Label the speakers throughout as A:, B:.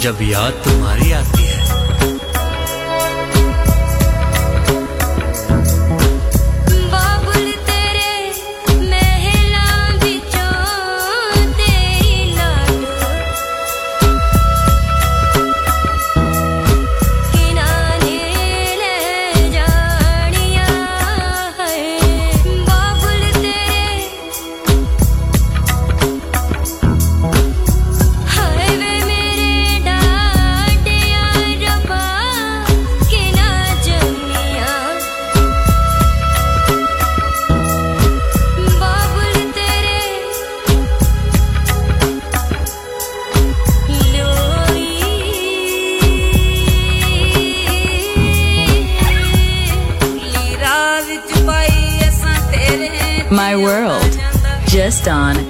A: जब याद तुम्हारी आती है।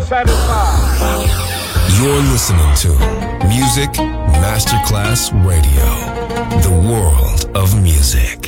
A: Satisfied.
B: You're listening to Music Masterclass Radio, the world of music.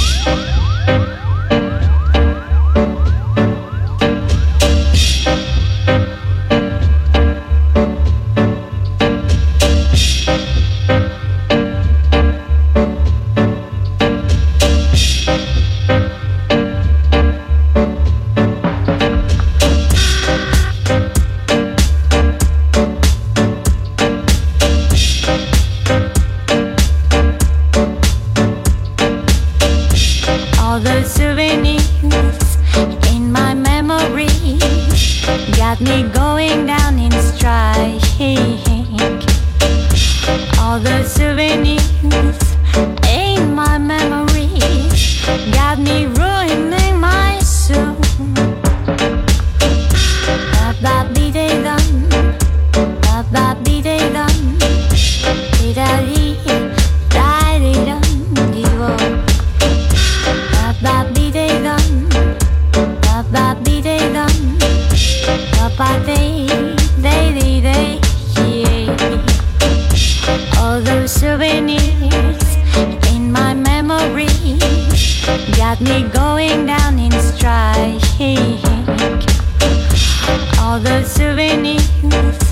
A: Souvenirs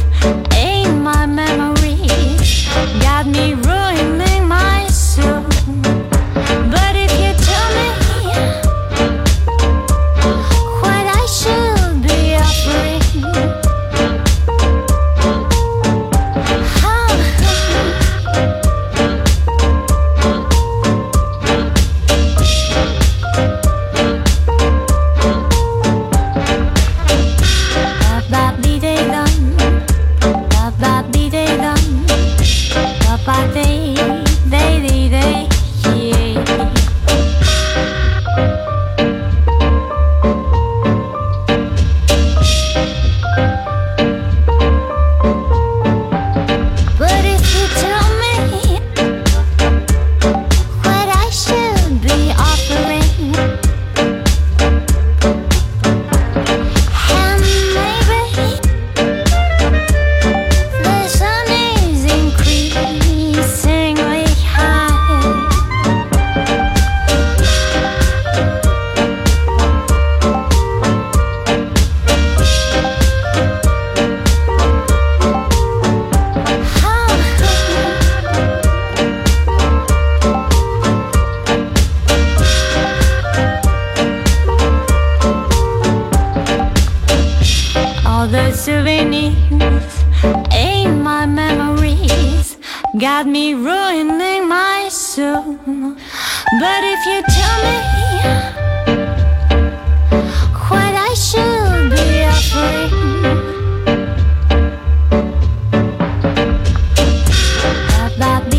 A: ba-ba-dee-dee-dum,